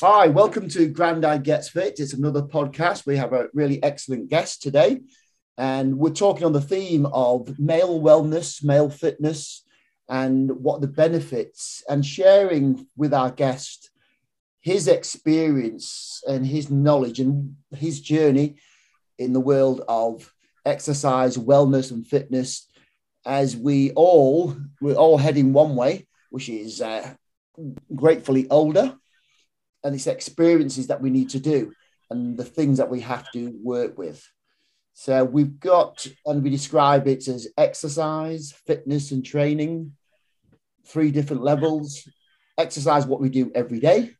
Hi, welcome to Grandad Gets Fit. It's another podcast. We have a really excellent guest today, and we're talking on the theme of male wellness, male fitness, and what the benefits, and sharing with our guest his experience and his knowledge and his journey in the world of exercise, wellness, and fitness. As we all, we're all heading one way, which is uh, gratefully older and it's experiences that we need to do and the things that we have to work with. So we've got, and we describe it as exercise, fitness, and training, three different levels. Exercise, what we do every day.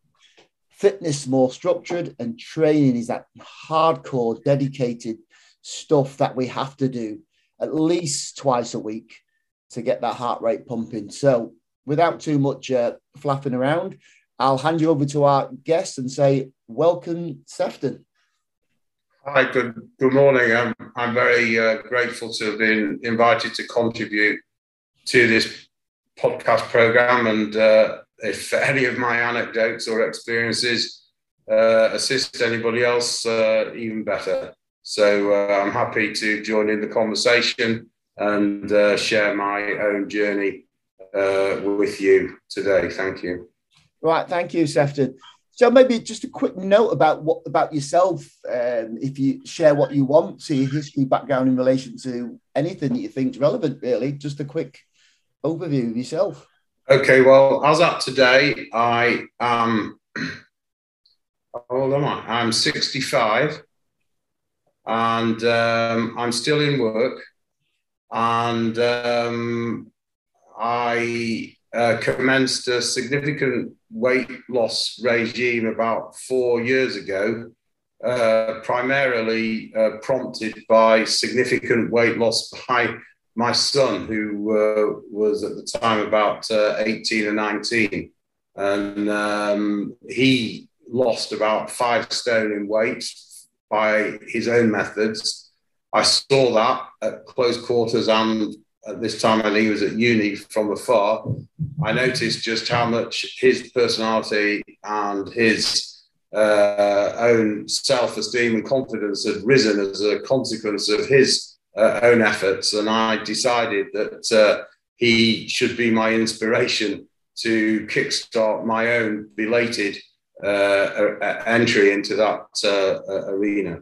Fitness, more structured, and training is that hardcore, dedicated stuff that we have to do at least twice a week to get that heart rate pumping. So, without too much uh, flapping around, I'll hand you over to our guest and say, welcome, Sefton. Hi, good, good morning. I'm, I'm very uh, grateful to have been invited to contribute to this podcast program. And uh, if any of my anecdotes or experiences uh, assist anybody else, uh, even better. So uh, I'm happy to join in the conversation and uh, share my own journey with you today. Thank you. Right, thank you, Sefton. So maybe just a quick note about what about yourself. Um, if you share what you want, so your history, background in relation to anything that you think is relevant, really. Just a quick overview of yourself. Okay, well, as at today, I am. How old am I? I'm 65, and um, I'm still in work, and um, I uh, commenced a significant weight loss regime about four years ago, uh, primarily uh, prompted by significant weight loss by my son, who uh, was at the time about uh, 18 or 19. And um, he lost about five stone in weight by his own methods. I saw that at close quarters and at this time when he was at uni from afar, I noticed just how much his personality and his uh, own self esteem and confidence had risen as a consequence of his uh, own efforts. And I decided that uh, he should be my inspiration to kickstart my own belated uh, entry into that uh, arena.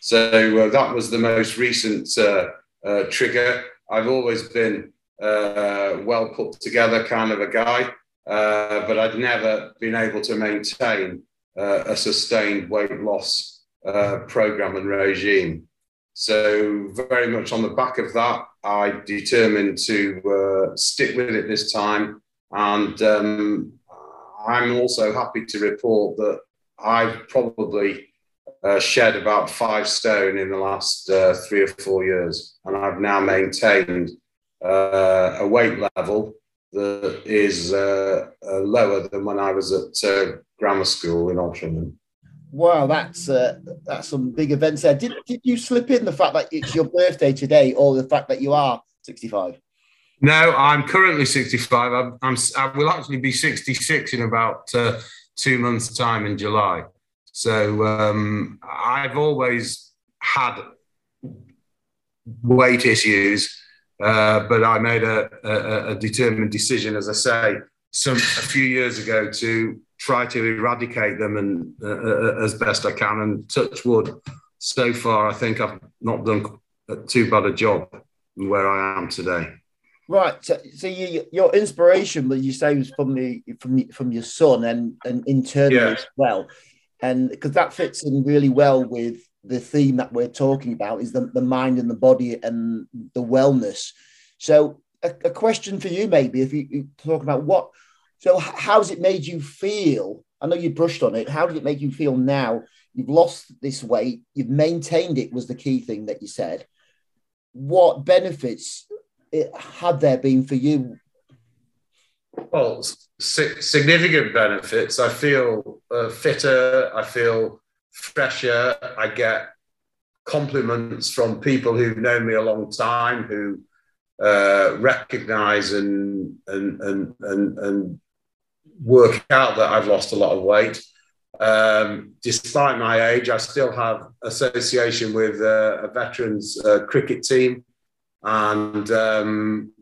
So uh, that was the most recent trigger. I've always been uh, well put together kind of a guy, uh, but I'd never been able to maintain uh, a sustained weight loss uh, program and regime. So, very much on the back of that, I determined to uh, stick with it this time. And um, I'm also happy to report that I've probably uh, shed about five stone in the last uh, three or four years, and I've now maintained uh, a weight level that is uh, uh, lower than when I was at uh, grammar school in Altrincham. Wow, that's that's some big events there. Did, did you slip in the fact that it's your birthday today, or the fact that you are 65? No, I'm currently 65. I'm, I'm i will actually be 66 in about two months' time in July. So um, I've always had weight issues, uh, but I made a, a, a, determined decision, as I say, some a few years ago to try to eradicate them and uh, uh as best I can. And touch wood, so far I think I've not done too bad a job where I am today. Right. So, so you, your inspiration, but you say, was from the from from your son and and internally yeah. as well and because that fits in really well with the theme that we're talking about is the, the mind and the body and the wellness. So a, a question for you maybe if you, you talk about what so how's it made you feel? I know you brushed on it. How did it make you feel now? You've lost this weight you've maintained it was the key thing that you said. What benefits it had there been for you well, significant benefits. I feel uh, fitter. I feel fresher. I get compliments from people who've known me a long time who uh, recognize and, and, and, and, and work out that I've lost a lot of weight. Um, despite my age, I still have association with uh, a veterans uh, cricket team. And um,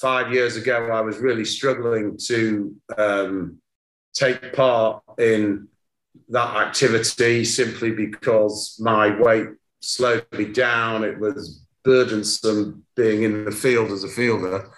five years ago, I was really struggling to um, take part in that activity simply because my weight slowed me down. It was burdensome being in the field as a fielder.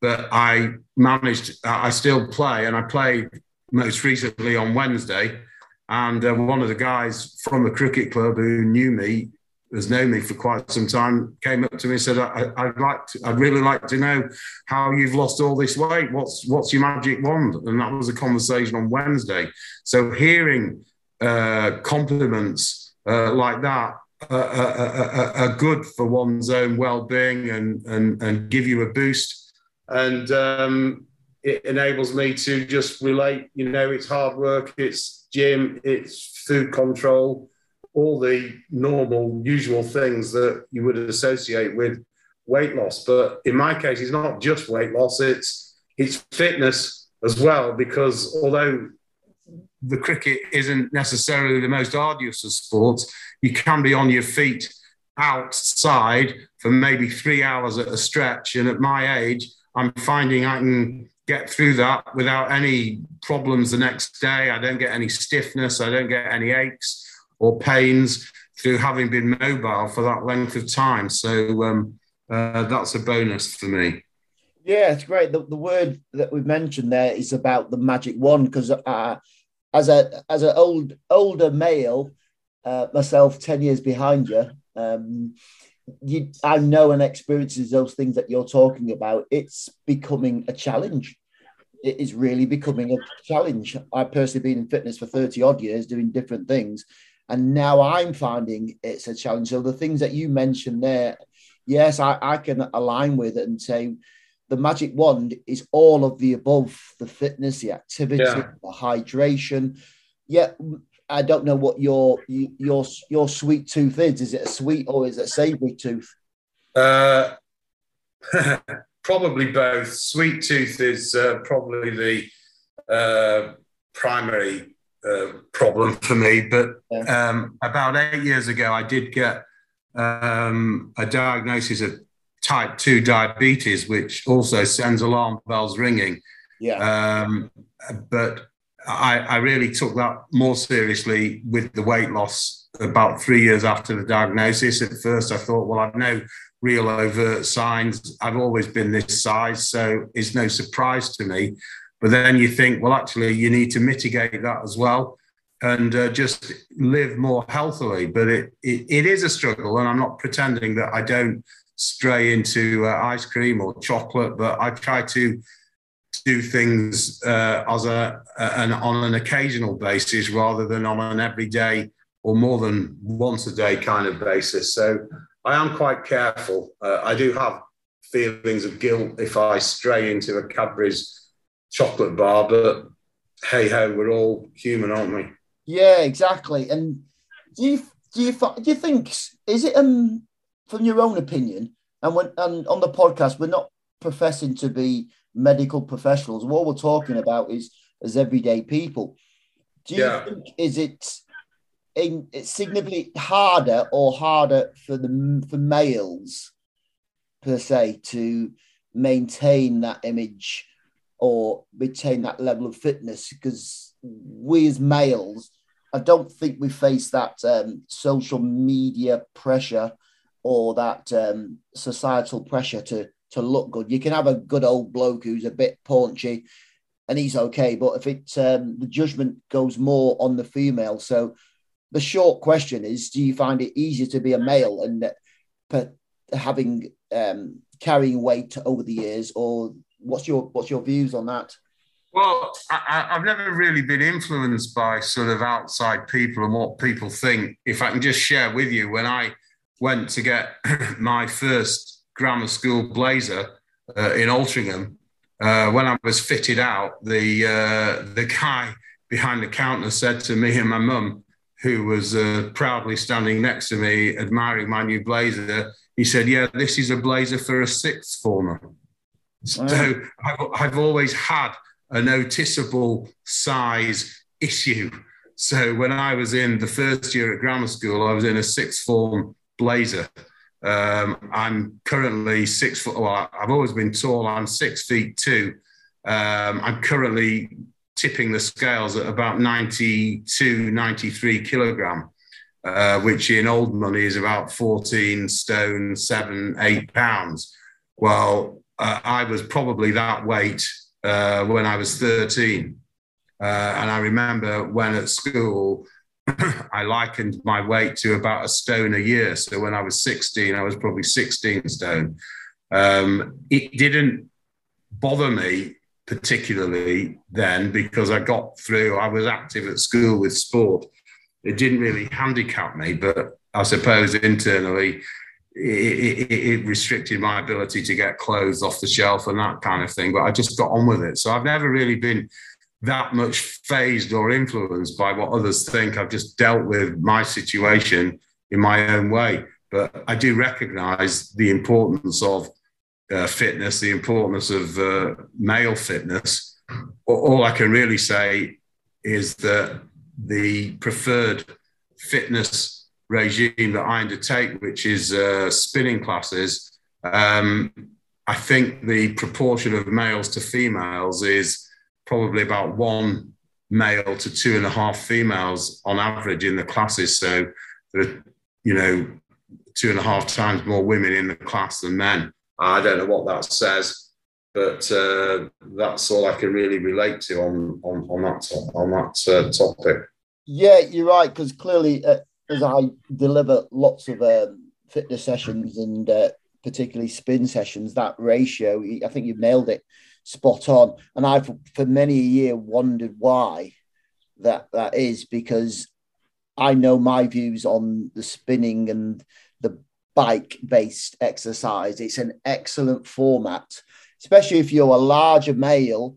But I managed, I still play, and I played most recently on Wednesday. And uh, one of the guys from the cricket club who knew me, has known me for quite some time, came up to me and said, I, would like to, I'd really like to know how you've lost all this weight. What's what's your magic wand? And that was a conversation on Wednesday. So hearing uh, compliments uh, like that are, good for one's own well-being and, and, and give you a boost. And um, it enables me to just relate, you know, it's hard work, it's gym, it's food control, all the normal, usual things that you would associate with weight loss. But in my case, it's not just weight loss, it's it's fitness as well, because although the cricket isn't necessarily the most arduous of sports, you can be on your feet outside for maybe three hours at a stretch. And at my age, I'm finding I can get through that without any problems the next day. I don't get any stiffness, I don't get any aches or pains through having been mobile for that length of time. So um, uh, that's a bonus for me. Yeah, it's great. The, the word that we've mentioned there is about the magic wand because uh, as a as an old older male, uh, myself ten years behind you, um, you I know and experiences those things that you're talking about. It's becoming a challenge. It is really becoming a challenge. I've personally been in fitness for thirty odd years, doing different things, and now I'm finding it's a challenge. So the things that you mentioned there, yes, I, I can align with it and say the magic wand is all of the above the fitness, the activity, yeah. the hydration. Yeah, I don't know what your your your sweet tooth is. Is it a sweet or is it a savory tooth? Uh, probably both. Sweet tooth is uh, probably the uh, primary uh, problem for me. But yeah. um, about eight years ago, I did get um, a diagnosis of type 2 diabetes, which also sends alarm bells ringing. Yeah. Um, but I, I, really took that more seriously with the weight loss about three years after the diagnosis. At first, I thought, well, I've no real overt signs. I've always been this size, so it's no surprise to me. But then you think, well, actually, you need to mitigate that as well and uh, just live more healthily. But it, it, it is a struggle, and I'm not pretending that I don't stray into uh, ice cream or chocolate, but I try to do things uh, as a an, on an occasional basis rather than on an everyday or more than once a day kind of basis. So I am quite careful. Uh, I do have feelings of guilt if I stray into a Cadbury's chocolate bar, but hey ho, we're all human, aren't we? Yeah, exactly. And do you do you do you think is it um from your own opinion, and when and on the podcast, we're not professing to be medical professionals. What we're talking about is as everyday people. Do you yeah. think is it in it's significantly harder or harder for the for males per se to maintain that image or retain that level of fitness? Because we as males, I don't think we face that um, social media pressure or that um, societal pressure to to look good. You can have a good old bloke who's a bit paunchy, and he's okay. But if it um, the judgment goes more on the female, so the short question is: Do you find it easier to be a male and uh, having um, carrying weight over the years, or what's your what's your views on that? Well, I, have never really been influenced by sort of outside people and what people think. If I can just share with you, when I went to get my first grammar school blazer uh, in Altrincham. Uh, when I was fitted out, the uh, the guy behind the counter said to me and my mum, who was uh, proudly standing next to me, admiring my new blazer, he said, "Yeah, this is a blazer for a sixth former." So I've, I've always had a noticeable size issue. So when I was in the first year at grammar school, I was in a sixth form blazer. Um, I'm currently six foot. Well, I've always been tall. I'm six feet two. Um, I'm currently tipping the scales at about 92, 93 kilogram, uh, which in old money is about 14 stone, seven, eight pounds. Well, uh, I was probably that weight uh, when I was 13. Uh, and I remember when at school, I likened my weight to about a stone a year. So when I was 16, I was probably 16 stone. Um, it didn't bother me particularly then because I got through, I was active at school with sport. It didn't really handicap me, but I suppose internally it, it, restricted my ability to get clothes off the shelf and that kind of thing. But I just got on with it. So I've never really been that much fazed or influenced by what others think. I've just dealt with my situation in my own way. But I do recognize the importance of uh, fitness, the importance of uh, male fitness. All I can really say is that the preferred fitness regime that I undertake, which is uh, spinning classes, um, I think the proportion of males to females is probably about one male to two and a half females on average in the classes. So there are, you know, two and a half times more women in the class than men. I don't know what that says, but uh, that's all I can really relate to on on, on that on that uh, topic. Yeah, you're right because clearly, uh, as I deliver lots of um, fitness sessions and uh, particularly spin sessions, that ratio, I think you've nailed it spot on. And I've for many a year wondered why that that is because I know my views on the spinning and the bike based exercise. It's an excellent format, especially if you're a larger male.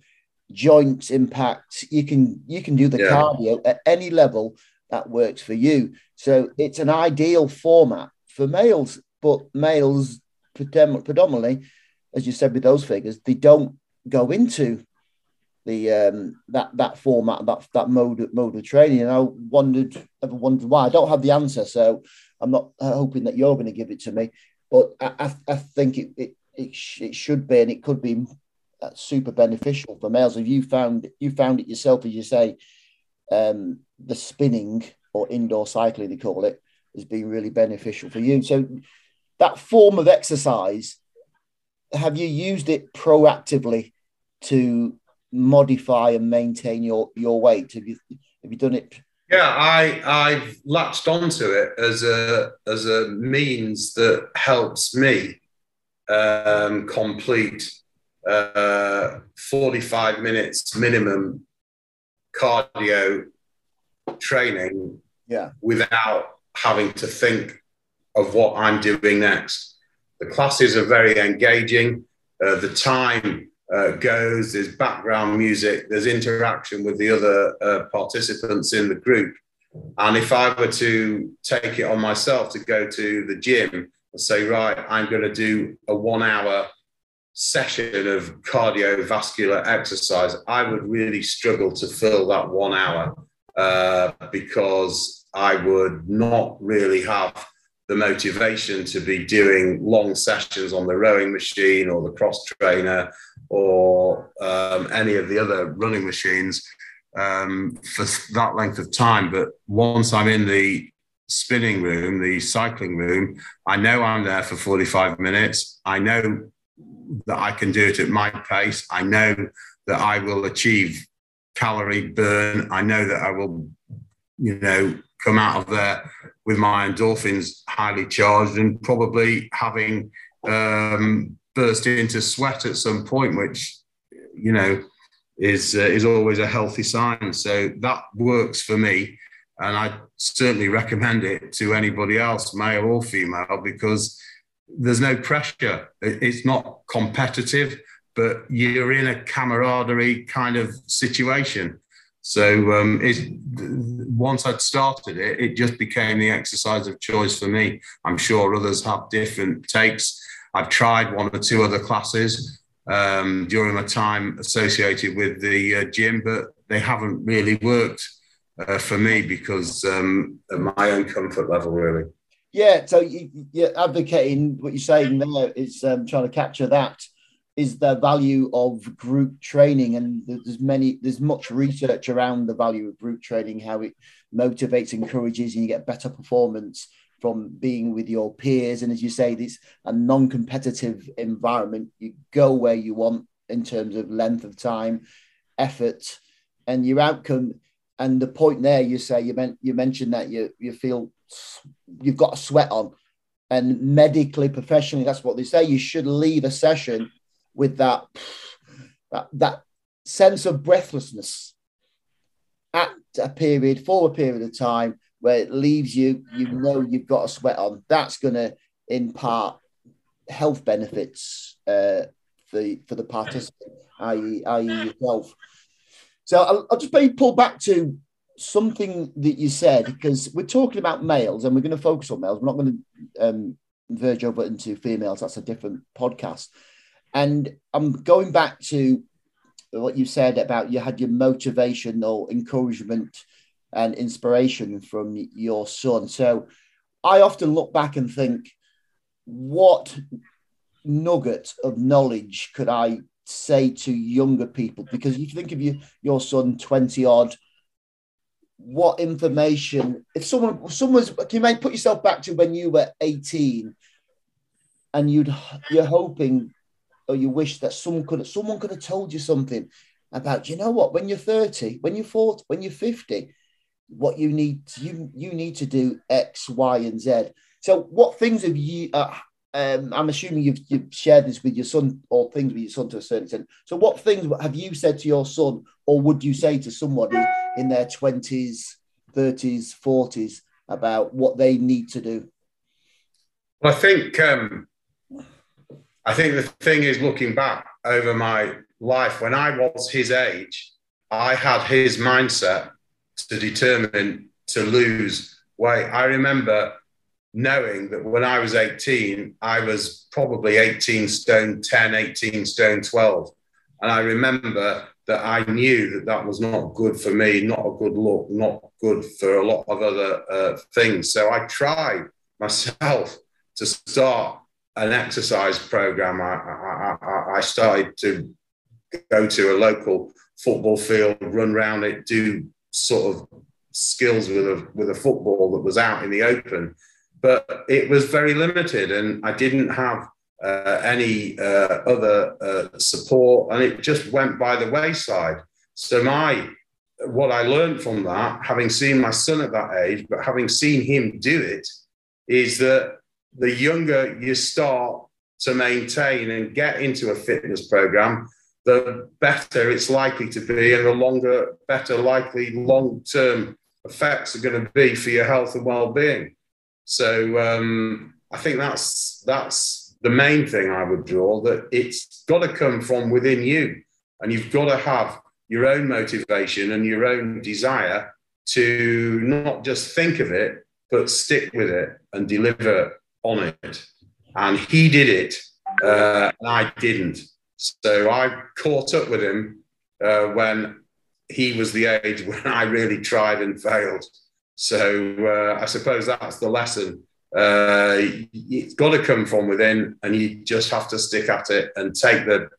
Joints impact. You can you can do the yeah. cardio at any level that works for you. So it's an ideal format for males, but males predominantly, as you said with those figures, they don't go into the um, that that format, that that mode mode of training. And I wondered, ever wondered why. I don't have the answer, so I'm not uh, hoping that you're going to give it to me. But I, I, I think it it it, sh- it, should be, and it could be uh, super beneficial for males. If you found you found it yourself, as you say, um, the spinning or indoor cycling, they call it, has been really beneficial for you. So that form of exercise, have you used it proactively to modify and maintain your your weight? Have you have you done it? Yeah, I I've latched onto it as a as a means that helps me um, complete uh, 45 minutes minimum cardio training yeah. without having to think of what I'm doing next. The classes are very engaging. Uh, the time uh, goes, there's background music, there's interaction with the other uh, participants in the group. And if I were to take it on myself to go to the gym and say, right, I'm going to do a one hour session of cardiovascular exercise, I would really struggle to fill that one hour uh, because I would not really have the motivation to be doing long sessions on the rowing machine or the cross trainer or um, any of the other running machines um, for that length of time. But once I'm in the spinning room, the cycling room, I know I'm there for 45 minutes. I know that I can do it at my pace. I know that I will achieve calorie burn. I know that I will, you know, come out of there with my endorphins highly charged and probably having um, burst into sweat at some point, which you know is uh, is always a healthy sign. So that works for me, and I certainly recommend it to anybody else, male or female, because there's no pressure. It's not competitive, but you're in a camaraderie kind of situation. So um, once I'd started it, it just became the exercise of choice for me. I'm sure others have different takes. I've tried one or two other classes um, during my time associated with the uh, gym, but they haven't really worked uh, for me because um, of my own comfort level, really. Yeah, so you, are advocating what you're saying there is um, trying to capture that is the value of group training, and there's many, there's much research around the value of group training, how it motivates, encourages, and you get better performance from being with your peers. And as you say, it's a non-competitive environment. You go where you want in terms of length of time, effort, and your outcome. And the point there, you say you meant you mentioned that you you feel you've got a sweat on, and medically, professionally, that's what they say. You should leave a session with that that that sense of breathlessness at a period for a period of time where it leaves you, you know, you've got a sweat on. That's going to impart health benefits uh, for for the participant, i.e., i.e. yourself. So I'll, I'll just maybe pull back to something that you said because we're talking about males and we're going to focus on males. We're not going to um, verge over into females. That's a different podcast. And I'm going back to what you said about you had your motivation or encouragement and inspiration from your son. So I often look back and think, what nugget of knowledge could I say to younger people? Because you think of you, your son, 20 odd, what information, if someone, someone's, can you might put yourself back to when you were 18 and you'd, you're hoping or you wish that someone could, someone could have told you something about, you know what, when you're 30, when you're 40, when you're 50, what you need, you, you need to do X, Y, and Z. So what things have you, uh, um, I'm assuming you've, you've shared this with your son or things with your son to a certain extent. So, what things have you said to your son, or would you say to somebody in their 20s, 30s, 40s about what they need to do? Well, I think um, I think the thing is looking back over my life when I was his age, I had his mindset to determine to lose weight. I remember knowing that when I was 18, I was probably 18 stone 10, 18 stone 12. And I remember that I knew that that was not good for me, not a good look, not good for a lot of other uh, things. So I tried myself to start an exercise program. I, I, I started to go to a local football field, run around it, do sort of skills with a with a football that was out in the open but it was very limited and I didn't have uh, any uh, other uh, support and it just went by the wayside. So my what I learned from that, having seen my son at that age, but having seen him do it, is that the younger you start to maintain and get into a fitness program, the better it's likely to be, and the longer, better likely long term effects are going to be for your health and well being. So um, I think that's that's the main thing I would draw that it's got to come from within you, and you've got to have your own motivation and your own desire to not just think of it, but stick with it and deliver on it. And he did it, uh, and I didn't. So I caught up with him uh, when he was the age when I really tried and failed. So uh, I suppose that's the lesson. Uh, it's got to come from within, and you just have to stick at it and take the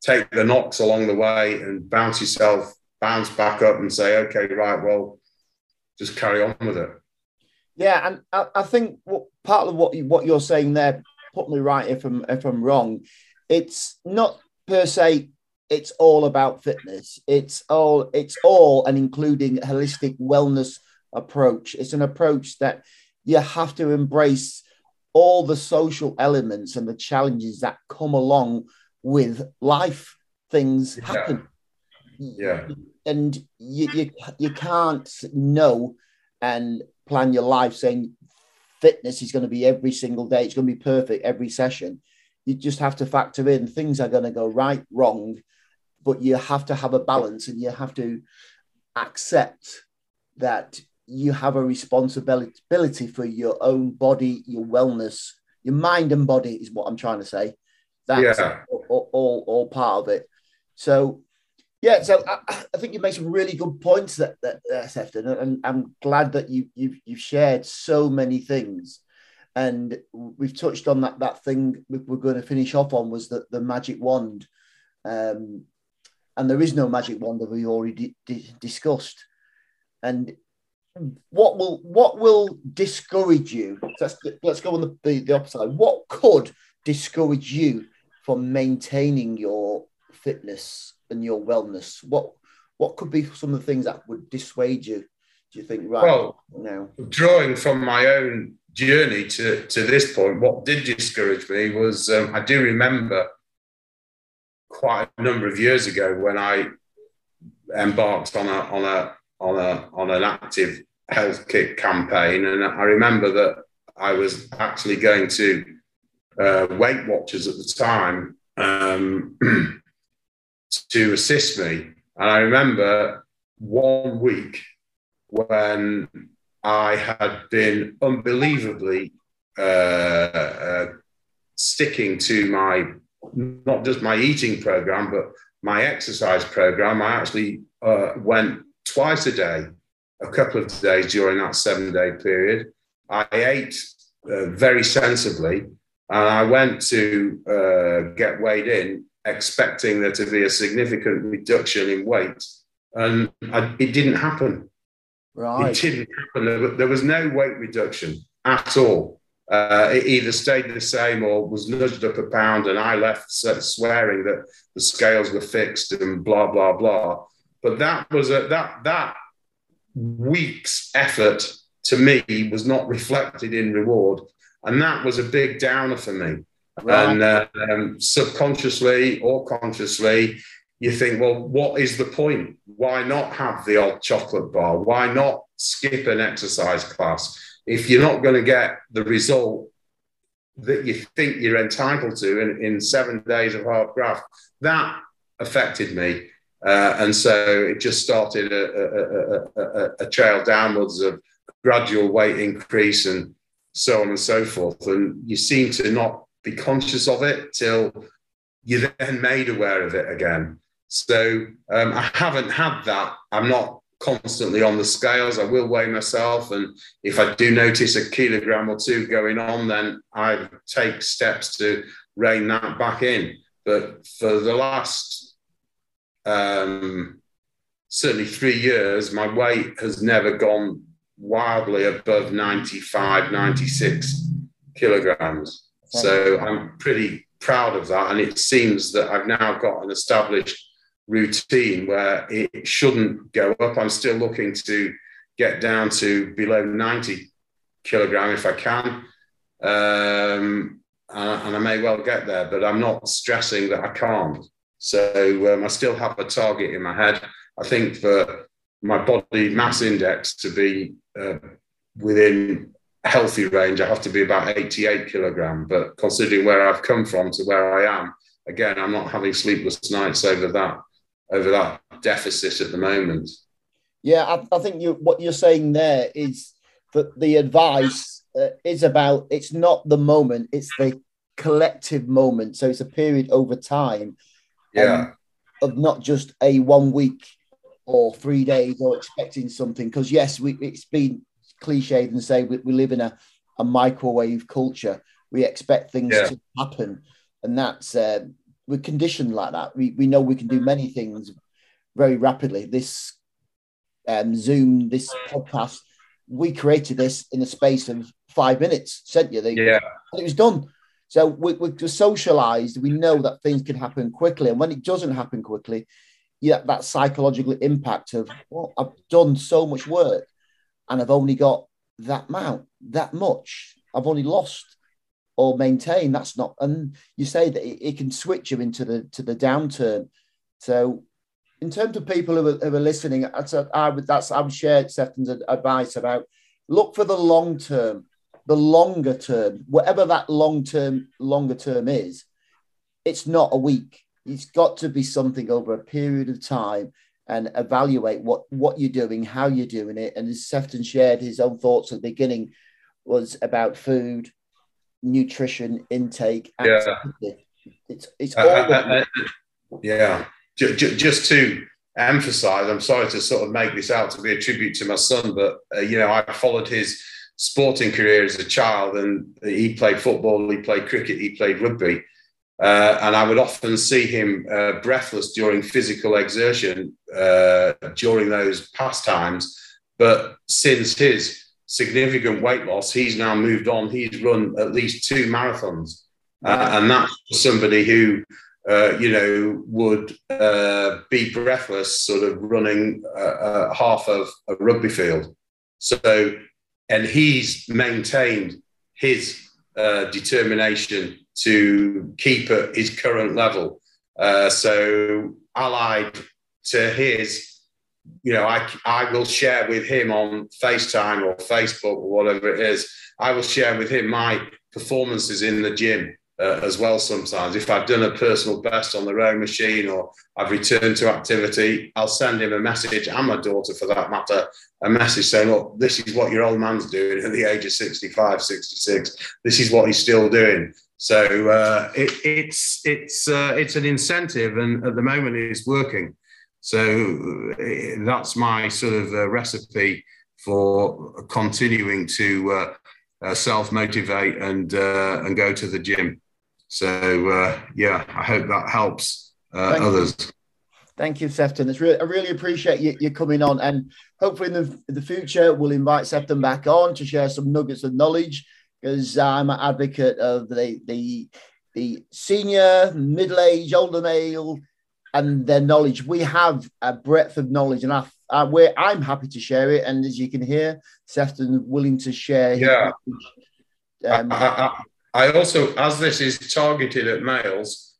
take the knocks along the way and bounce yourself, bounce back up, and say, okay, right, well, just carry on with it. Yeah, and I, I think what, part of what you, what you're saying there, put me right if I'm if I'm wrong. It's not per se it's all about fitness. It's all it's all and including holistic wellness approach. It's an approach that you have to embrace all the social elements and the challenges that come along with life. Things happen. Yeah. And you, you, you can't know and plan your life saying fitness is going to be every single day, it's going to be perfect every session. You just have to factor in things are going to go right, wrong, but you have to have a balance and you have to accept that you have a responsibility for your own body, your wellness, your mind and body is what I'm trying to say. That's yeah. all, all, all part of it. So Yeah, so I, I, think you made some really good points that, that Sefton, and I'm glad that you you've, you've shared so many things, and we've touched on that that thing we're going to finish off on was that the magic wand, um, and there is no magic wand that we already discussed, and what will what will discourage you? Let's let's go on the, the, the opposite side. What could discourage you from maintaining your fitness and your wellness? What what could be some of the things that would dissuade you? Do you think right well, now? Drawing from my own journey to, to this point, what did discourage me was um, I do remember quite a number of years ago when I embarked on a on a on a on an active health kick campaign, and I remember that I was actually going to uh, Weight Watchers at the time um, to assist me. And I remember one week when I had been unbelievably uh, uh, sticking to my not just my eating program, but my exercise program. I actually uh, went twice a day, a couple of days during that seven day period. I ate uh, very sensibly, and I went to uh, get weighed in expecting there to be a significant reduction in weight, and I, it didn't happen. Right. It didn't happen. There, was no weight reduction at all. Uh, it either stayed the same or was nudged up a pound, and I left swearing that the scales were fixed and blah blah blah. But that was a that that week's effort to me was not reflected in reward, and that was a big downer for me. Right. And uh, um, subconsciously or consciously, you think, well, what is the point? Why not have the odd chocolate bar? Why not skip an exercise class? If you're not going to get the result that you think you're entitled to in, in seven days of hard graft, that affected me. Uh, and so it just started a, a, a, a, trail downwards of gradual weight increase and so on and so forth. And you seem to not be conscious of it till you're then made aware of it again. So um, I haven't had that. I'm not constantly on the scales. I will weigh myself. And if I do notice a kilogram or two going on, then I take steps to rein that back in. But for the last um, certainly three years, my weight has never gone wildly above 95, 96 kilograms. So I'm pretty proud of that. And it seems that I've now got an established routine where it shouldn't go up. I'm still looking to get down to below 90 kilogram if I can. Um, and, I may well get there, but I'm not stressing that I can't. So um, I still have a target in my head. I think for my body mass index to be uh, within healthy range, I have to be about 88 kilogram. But considering where I've come from to where I am, again, I'm not having sleepless nights over that over that deficit at the moment. Yeah, I, I think you what you're saying there is that the advice uh, is about it's not the moment, it's the collective moment. So it's a period over time. Yeah. Um, of not just a one week or three days or expecting something. Because yes, we, it's been cliched and say we, we live in a, a microwave culture. We expect things yeah. to happen, and that's uh, we're conditioned like that. We we know we can do many things very rapidly. This um, Zoom, this podcast, we created this in a space of five minutes. Sent you the yeah, it was done. So we, we're socialized. We know that things can happen quickly, and when it doesn't happen quickly, yeah, that psychological impact of well, I've done so much work and I've only got that amount, that much. I've only lost or maintained. That's not. And you say that it, it can switch you into the to the downturn. So, in terms of people who are, who are listening, that's a, I would that's I would share Sefton's advice about look for the long term, the longer term, whatever that long term longer term is. It's not a week. It's got to be something over a period of time and evaluate what what you're doing, how you're doing it. And as Sefton shared his own thoughts at the beginning, was about food, nutrition intake. Yeah. It's it's uh, all. Uh, uh, yeah. just to emphasize, I'm sorry to sort of make this out to be a tribute to my son, but uh, you know, I followed his sporting career as a child, and he played football, he played cricket, he played rugby. Uh, and I would often see him uh, breathless during physical exertion uh, during those pastimes. But since his significant weight loss, he's now moved on. He's run at least two marathons. Uh, and that's somebody who, uh, you know, would uh, be breathless, sort of running half of a rugby field. So, and he's maintained his determination to keep at his current level. Uh, so allied to his, you know, I, I will share with him on FaceTime or Facebook or whatever it is. I will share with him my performances in the gym uh, as well sometimes. If I've done a personal best on the rowing machine or I've returned to activity, I'll send him a message and my daughter for that matter, a message saying, look, this is what your old man's doing at the age of 65, 66. This is what he's still doing. So uh, it, it's it's uh, it's an incentive, and at the moment it's working. So uh, that's my sort of uh, recipe for continuing to uh, uh, self motivate and and go to the gym. So yeah, I hope that helps others. You. Thank you, Sefton. It's really, I really appreciate you, you coming on, and hopefully in the, in the future we'll invite Sefton back on to share some nuggets of knowledge because I'm an advocate of the the the senior, middle age, older male, and their knowledge. We have a breadth of knowledge, and I, I where I'm happy to share it. And as you can hear, Sefton willing to share. Yeah. Um, I, I, I, also, as this is targeted at males,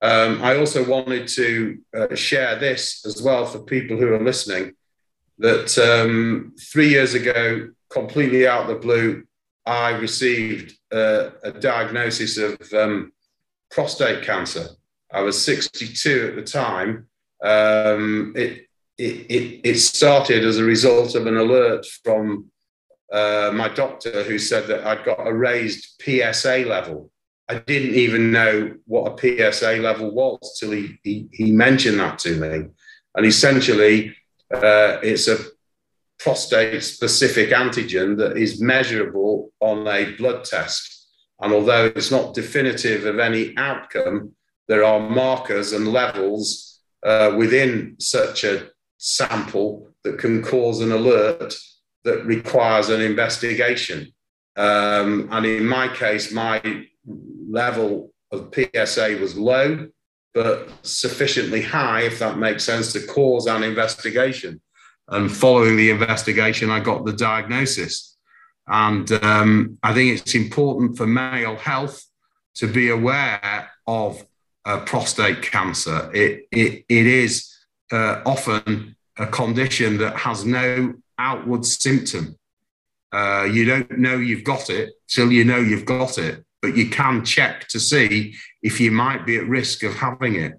um, I also wanted to uh, share this as well for people who are listening. That um, three years ago, completely out of the blue, I received a diagnosis of um, prostate cancer. I was 62 at the time. Um, it, it, it, started as a result of an alert from uh, my doctor who said that I'd got a raised PSA level. I didn't even know what a PSA level was till he, he, he mentioned that to me. And essentially, uh, it's a prostate specific antigen that is measurable on a blood test. And although it's not definitive of any outcome, there are markers and levels uh, within such a sample that can cause an alert that requires an investigation. Um, and in my case, my level of PSA was low, but sufficiently high, if that makes sense, to cause an investigation. And following the investigation, I got the diagnosis. And um, I think it's important for male health to be aware of uh, prostate cancer. It, it, it is uh, often a condition that has no outward symptom. Uh, you don't know you've got it till you know you've got it, but you can check to see if you might be at risk of having it.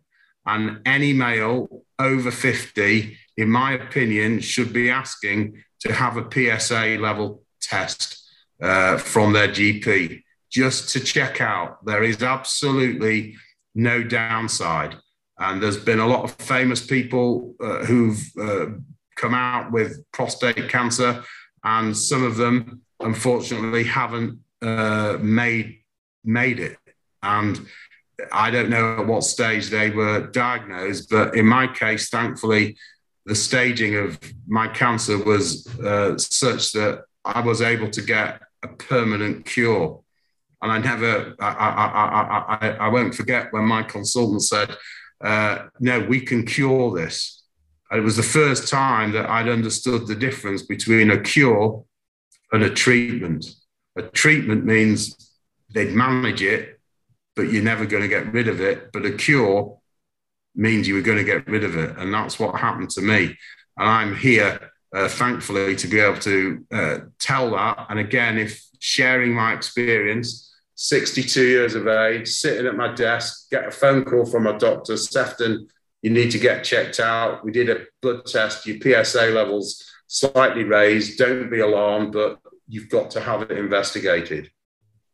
And any male over 50 in my opinion, should be asking to have a PSA level test uh, from their GP just to check out. There is absolutely no downside. And there's been a lot of famous people uh, who've uh, come out with prostate cancer, and some of them, unfortunately, haven't uh, made made it. And I don't know at what stage they were diagnosed, but in my case, thankfully, the staging of my cancer was uh, such that I was able to get a permanent cure. And I never, I, I, I, I, won't forget when my consultant said, uh, no, we can cure this. And it was the first time that I'd understood the difference between a cure and a treatment. A treatment means they'd manage it, but you're never going to get rid of it. But a cure means you were going to get rid of it. And that's what happened to me. And I'm here, uh, thankfully, to be able to uh, tell that. And again, if sharing my experience, 62 years of age, sitting at my desk, get a phone call from my doctor, Sefton, you need to get checked out. We did a blood test, your PSA levels slightly raised. Don't be alarmed, but you've got to have it investigated.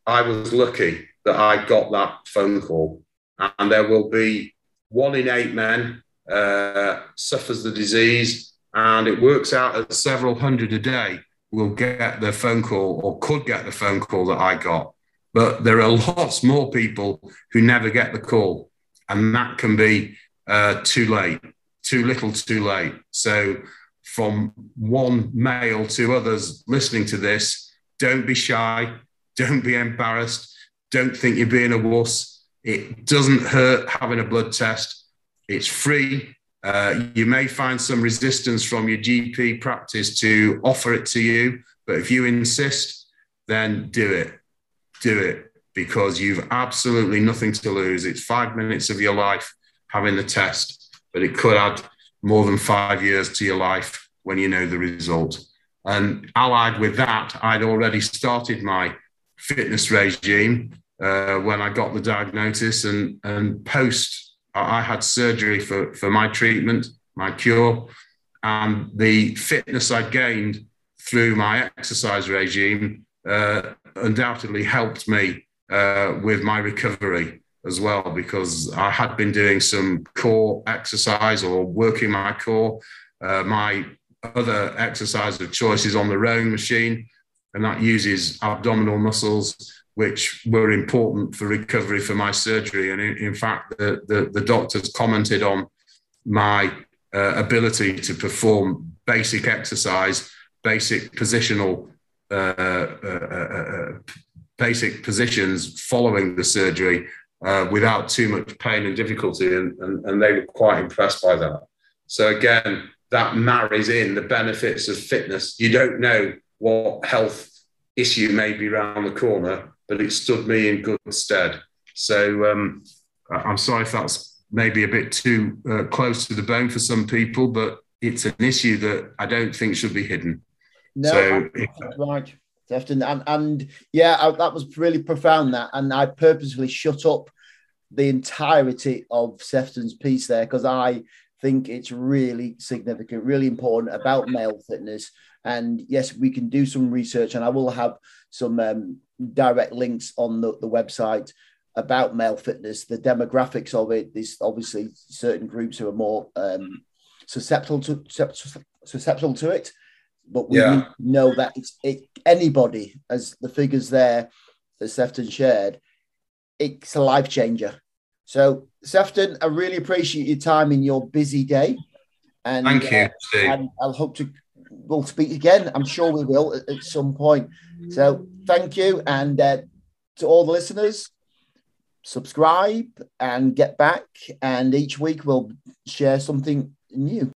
I was lucky that I got that phone call, and there will be one in eight men uh, suffers the disease, and it works out at several hundred a day will get the phone call or could get the phone call that I got. But there are lots more people who never get the call, and that can be uh, too late, too little, too late. So, from one male to others listening to this, don't be shy, don't be embarrassed, don't think you're being a wuss. It doesn't hurt having a blood test. It's free. Uh, you may find some resistance from your GP practice to offer it to you, but if you insist, then do it. Do it because you've absolutely nothing to lose. It's five minutes of your life having the test, but it could add more than five years to your life when you know the result. And allied with that, I'd already started my fitness regime uh, when I got the diagnosis and, and post, I had surgery for, for my treatment, my cure, and the fitness I gained through my exercise regime uh, undoubtedly helped me uh, with my recovery as well because I had been doing some core exercise or working my core. Uh, my other exercise of choice is on the rowing machine, and that uses abdominal muscles, which were important for recovery for my surgery. And in, in fact, the, the, the, doctors commented on my uh, ability to perform basic exercise, basic positional. Uh, uh, uh, basic positions following the surgery uh, without too much pain and difficulty, and, and, and they were quite impressed by that. So again, that marries in the benefits of fitness. You don't know what health issue may be around the corner, but it stood me in good stead. So um, I'm sorry if that's maybe a bit too uh, close to the bone for some people, but it's an issue that I don't think should be hidden. No, so, right. Sefton. And, and yeah, I, that was really profound. That, and I purposefully shut up the entirety of Sefton's piece there because I think it's really significant, really important about male fitness. And yes, we can do some research, and I will have some um, direct links on the, the website about male fitness, the demographics of it. There's obviously certain groups who are more um, susceptible to susceptible to it but we yeah. know that it's it, anybody, as the figures there that Sefton shared, it's a life changer. So, Sefton, I really appreciate your time in your busy day. And thank you. Uh, and I'll hope to we'll speak again. I'm sure we will at, at some point. So, thank you, and uh, to all the listeners, subscribe and get back. And each week we'll share something new.